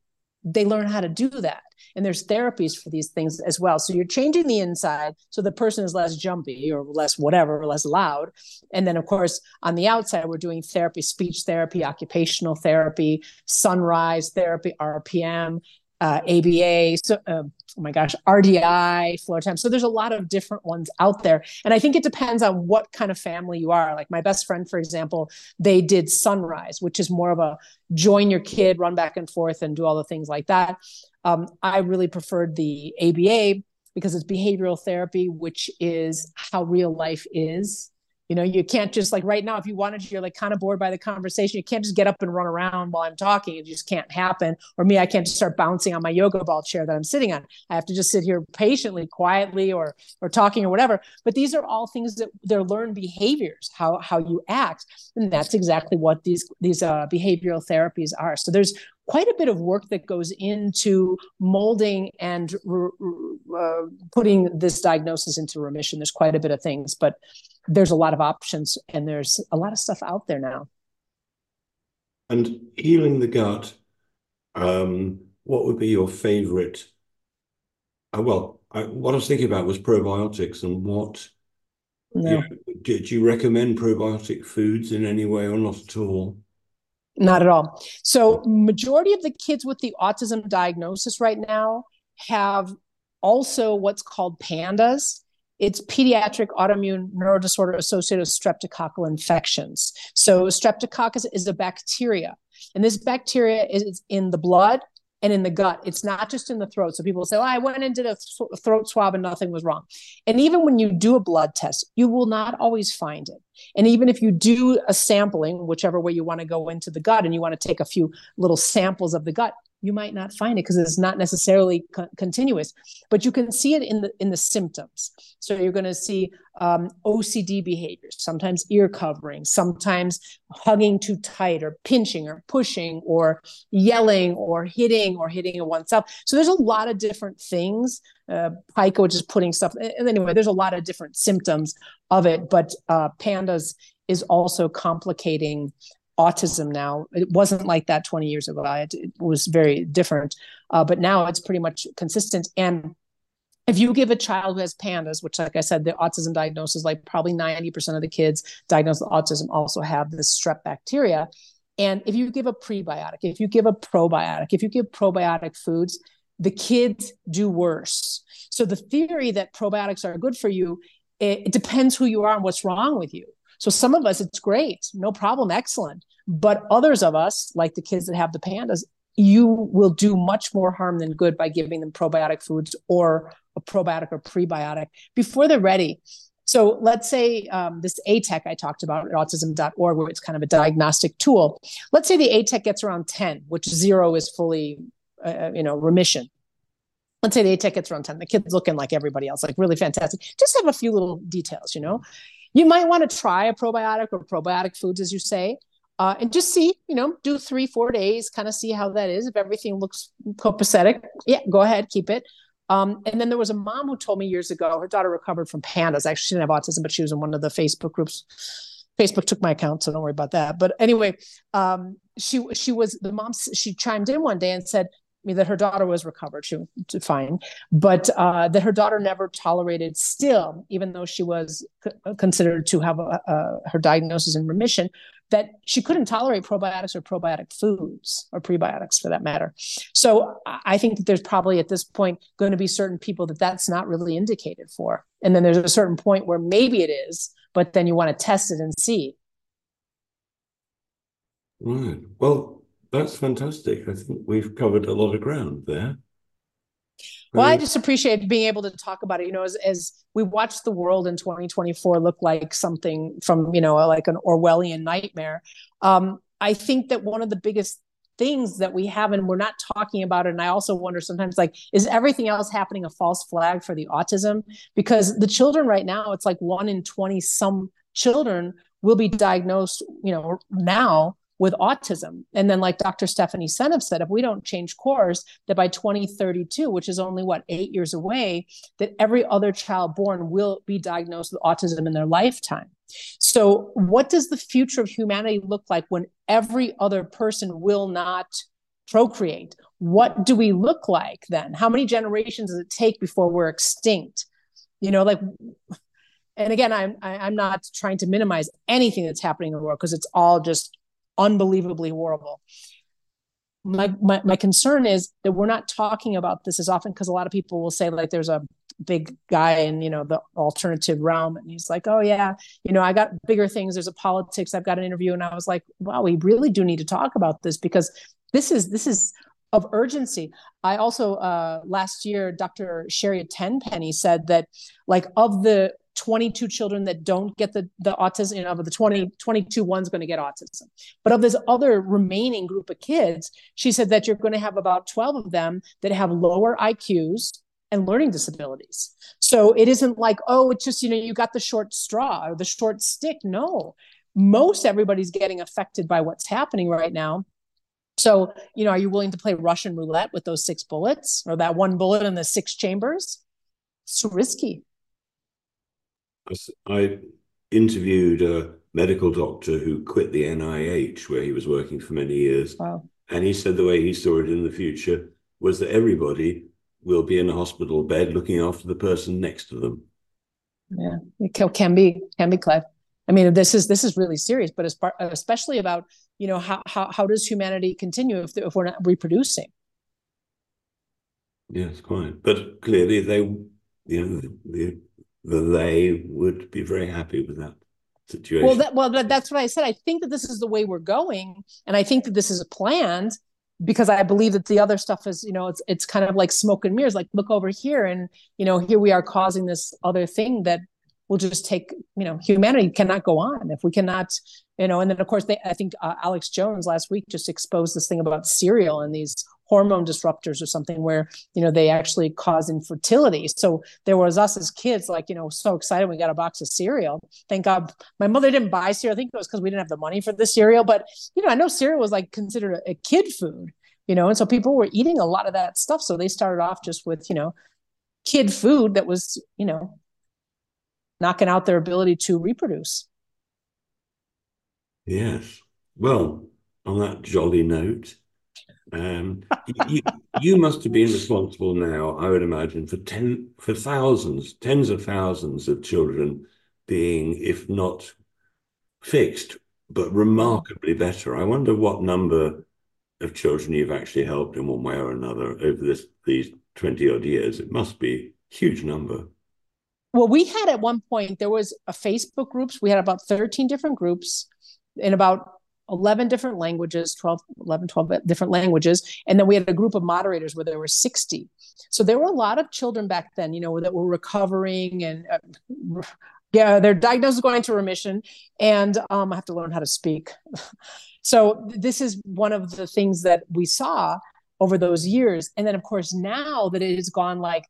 They learn how to do that. And there's therapies for these things as well. So you're changing the inside so the person is less jumpy or less whatever or less loud. And then of course on the outside we're doing therapy speech therapy occupational therapy Son-Rise therapy rpm uh, ABA, so, uh, oh my gosh, RDI, floor time. So there's a lot of different ones out there. And I think it depends on what kind of family you are. Like my best friend, for example, they did Son-Rise, which is more of a join your kid, run back and forth, and do all the things like that. Um, I really preferred the ABA because it's behavioral therapy, which is how real life is you know you can't just like right now if you wanted to you're like kind of bored by the conversation you can't just get up and run around while i'm talking it just can't happen. Or me i can't just start bouncing on my yoga ball chair that i'm sitting on. I have to just sit here patiently quietly or or talking or whatever. But these are all things that they're learned behaviors how how you act. And that's exactly what these these uh, behavioral therapies are. So there's quite a bit of work that goes into molding and uh, putting this diagnosis into remission. There's quite a bit of things, but there's a lot of options and there's a lot of stuff out there now. And healing the gut, um, what would be your favorite? Uh, well, I, what I was thinking about was probiotics and what. No. You know, do, do you recommend probiotic foods in any way or not at all? Not at all. So, majority of the kids with the autism diagnosis right now have also what's called PANDAS. It's pediatric autoimmune neurodisorder associated with streptococcal infections. So, streptococcus is a bacteria, and this bacteria is in the blood and in the gut. It's not just in the throat. So people say, oh, I went and did a th- throat swab and nothing was wrong. And even when you do a blood test, you will not always find it. And even if you do a sampling, whichever way you want to go into the gut and you want to take a few little samples of the gut, you might not find it because it's not necessarily co- continuous but you can see it in the in the symptoms. So you're going to see um, ocd behaviors sometimes ear covering sometimes hugging too tight or pinching or pushing or yelling or hitting or hitting oneself. So there's a lot of different things uh, pica just putting stuff and anyway there's a lot of different symptoms of it but uh, pandas is also complicating autism now. It wasn't like that 20 years ago. It, it was very different, uh, but now it's pretty much consistent. And if you give a child who has pandas, which, like I said, the autism diagnosis, like probably 90% of the kids diagnosed with autism also have this strep bacteria. And if you give a prebiotic, if you give a probiotic, if you give probiotic foods, the kids do worse. So the theory that probiotics are good for you, it, it depends who you are and what's wrong with you. So some of us, it's great, no problem, excellent. But others of us, like the kids that have the pandas, you will do much more harm than good by giving them probiotic foods or a probiotic or prebiotic before they're ready. So let's say um, this ATEC I talked about at autism.org, where it's kind of a diagnostic tool. Let's say the ATEC gets around 10, which zero is fully, uh, uh you know, remission. Let's say the ATEC gets around 10. The kid's looking like everybody else, like really fantastic. Just have a few little details, you know you might want to try a probiotic or probiotic foods, as you say, uh, and just see, you know, do three, four days, kind of see how that is. If everything looks copacetic, yeah, go ahead, keep it. Um, and then there was a mom who told me years ago, her daughter recovered from pandas. Actually, she didn't have autism, but she was in one of the Facebook groups. Facebook took my account, so don't worry about that. But anyway, um, she she was the mom. She chimed in one day and said, me that her daughter was recovered, she was fine, but uh, that her daughter never tolerated still, even though she was c- considered to have a, a, her diagnosis in remission, that she couldn't tolerate probiotics or probiotic foods or prebiotics for that matter. So I think that there's probably at this point going to be certain people that that's not really indicated for. And then there's a certain point where maybe it is, but then you want to test it and see. Right. Well, that's fantastic. I think we've covered a lot of ground there. Well, I just appreciate being able to talk about it. You know, as, as we watch the world in 2024 look like something from, you know, like an Orwellian nightmare. Um, I think that one of the biggest things that we have and we're not talking about it and i also wonder sometimes like is everything else happening a false flag for the autism because the children right now it's like one in 20 some children will be diagnosed you know now with autism. And then, like Dr. Stephanie Seneff said, if we don't change course, that by 2032, which is only what, eight years away, that every other child born will be diagnosed with autism in their lifetime. So, what does the future of humanity look like when every other person will not procreate? What do we look like then? How many generations does it take before we're extinct? You know, like, and again, I'm I'm not trying to minimize anything that's happening in the world because it's all just unbelievably horrible. My, my, my concern is that we're not talking about this as often because a lot of people will say like there's a big guy in you know the alternative realm and he's like oh yeah you know i got bigger things there's a politics i've got an interview and i was like wow we really do need to talk about this because this is this is of urgency. I also uh, last year, Dr. Sherry Tenpenny said that like of the 22 children that don't get the, the autism, you know, of the 20, 22 one's going to get autism. But of this other remaining group of kids, she said that you're going to have about 12 of them that have lower IQs and learning disabilities. So it isn't like, oh, it's just, you know, you got the short straw or the short stick. No, most everybody's getting affected by what's happening right now. So, you know, are you willing to play Russian roulette with those six bullets or that one bullet in the six chambers? It's risky. I interviewed a medical doctor who quit the NIH, where he was working for many years. Wow. And he said the way he saw it in the future was that everybody will be in a hospital bed looking after the person next to them. Yeah, it can be can be Clive. I mean, this is this is really serious, but especially about you know how how how does humanity continue if if we're not reproducing? Yes, quite. But clearly, they you know the the they would be very happy with that situation. Well, that, well, that's what I said. I think that this is the way we're going, and I think that this is planned because I believe that the other stuff is, you know, it's it's kind of like smoke and mirrors. Like, look over here, and you know, here we are causing this other thing that will just take, you know, humanity cannot go on if we cannot, you know. And then of course, they, I think uh, Alex Jones last week just exposed this thing about cereal and these hormone disruptors or something where you know they actually cause infertility. So there was us as kids like you know so excited we got a box of cereal. Thank god my mother didn't buy cereal. I think it was because we didn't have the money for the cereal but you know i know cereal was like considered a, a kid food you know and so people were eating a lot of that stuff. So they started off just with you know kid food that was you know knocking out their ability to reproduce. Yes. Well on that jolly note um, you, you must have been responsible now, I would imagine, for ten for thousands, tens of thousands of children being, if not fixed, but remarkably better. I wonder what number of children you've actually helped in one way or another over this these 20 odd years. It must be a huge number. Well, we had at one point there was a Facebook groups. We had about 13 different groups in about 11 different languages 12 11 12 different languages and then we had a group of moderators where there were 60 so there were a lot of children back then you know that were recovering and uh, yeah their diagnosis going into remission and um, i have to learn how to speak. So this is one of the things that we saw over those years. And then of course now that it has gone like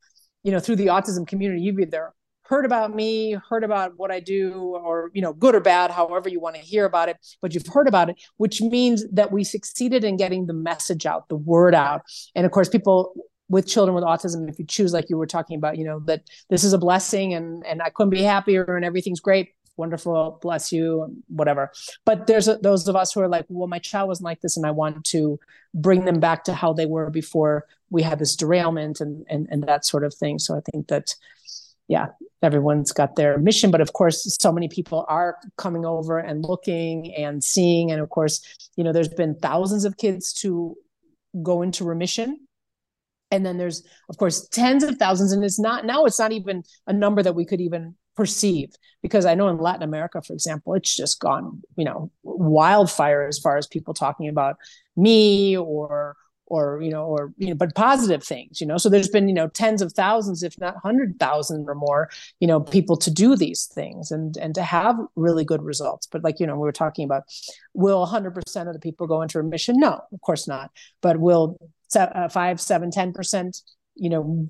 you know through the autism community you've either heard about me, heard about what I do, or you know, good or bad, however you want to hear about it, but you've heard about it, which means that we succeeded in getting the message out, the word out. And of course, people with children with autism, if you choose, like you were talking about, you know, that this is a blessing and and I couldn't be happier and everything's great, wonderful, bless you, whatever. But there's a, those of us who are like, well, my child wasn't like this, and I want to bring them back to how they were before we had this derailment and and and that sort of thing. So I think that, yeah, everyone's got their mission, but of course, so many people are coming over and looking and seeing, and of course, you know, there's been thousands of kids to go into remission. And then there's of course tens of thousands. And it's not now it's not even a number that we could even perceive because i know in latin america for example it's just gone you know wildfire as far as people talking about me or or you know or you know but positive things you know? So there's been you know tens of thousands if not 100,000 or more you know people to do these things and and to have really good results. But like you know we were talking about will 100% of the people go into remission? No of course not. But will uh, 5 7 10% you know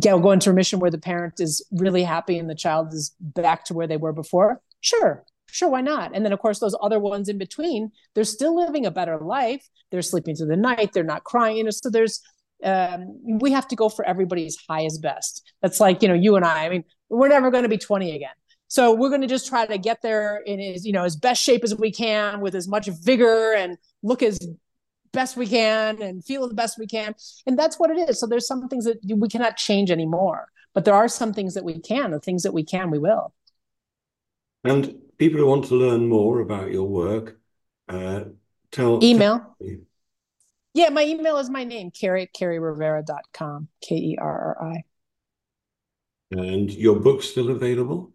get, go into remission where the parent is really happy and the child is back to where they were before? Sure sure why not? And then of course those other ones in between they're still living a better life. They're sleeping through the night. They're not crying. You know so there's um, we have to go for everybody's highest best. That's like you know you and i i mean we're never going to be 20 again. So we're going to just try to get there in as you know as best shape as we can with as much vigor and look as best we can and feel the best we can. And that's what it is. So there's some things that we cannot change anymore but there are some things that we can. The things that we can we will. And people who want to learn more about your work uh, tell email? tell yeah my email is my name kerri at kerririvera.com k-e-r-r-i and your book's still available?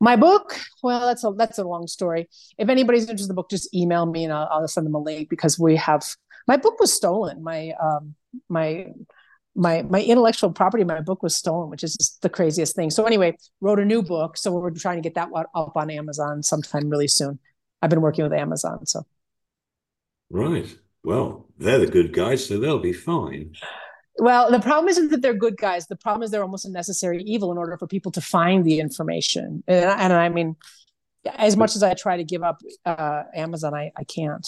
My book, well, that's a that's a long story. If anybody's interested in the book, just email me and I'll, I'll send them a link because we have my book was stolen. My um my my my intellectual property, my book was stolen, which is just the craziest thing. So anyway, wrote a new book. So we're trying to get that one up on Amazon sometime really soon. I've been working with Amazon, so. Right. Well, they're the good guys, so they'll be fine. Well, the problem isn't that they're good guys. The problem is they're almost a necessary evil in order for people to find the information. And, and I mean, as much as I try to give up uh, Amazon, I, I can't.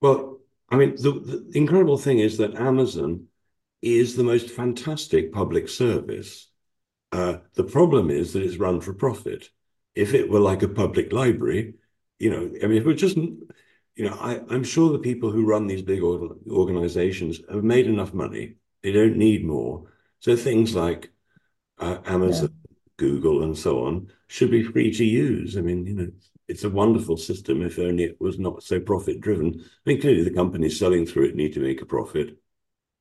Well, I mean, the, the incredible thing is that Amazon is the most fantastic public service. Uh, the problem is that it's run for profit. If it were like a public library, you know, I mean, if it just, you know, I, I'm sure the people who run these big organizations have made enough money they don't need more. So things like uh, Amazon, yeah. Google, and so on should be free to use. I mean, you know, it's a wonderful system if only it was not so profit driven. I mean, clearly the companies selling through it need to make a profit,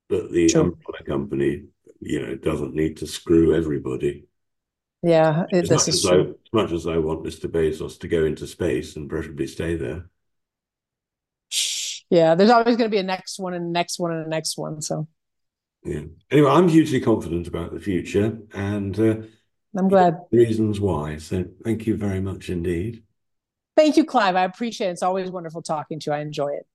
but the sure. umbrella company, you know, doesn't need to screw everybody. Yeah, as much as, I, as much as I want Mr. Bezos to go into space and preferably stay there. Yeah, there's always going to be a next one and a next one and a next one. So yeah. Anyway, I'm hugely confident about the future, and uh, I'm glad reasons why. So, thank you very much indeed. Thank you, Clive. I appreciate it. It's always wonderful talking to you. I enjoy it.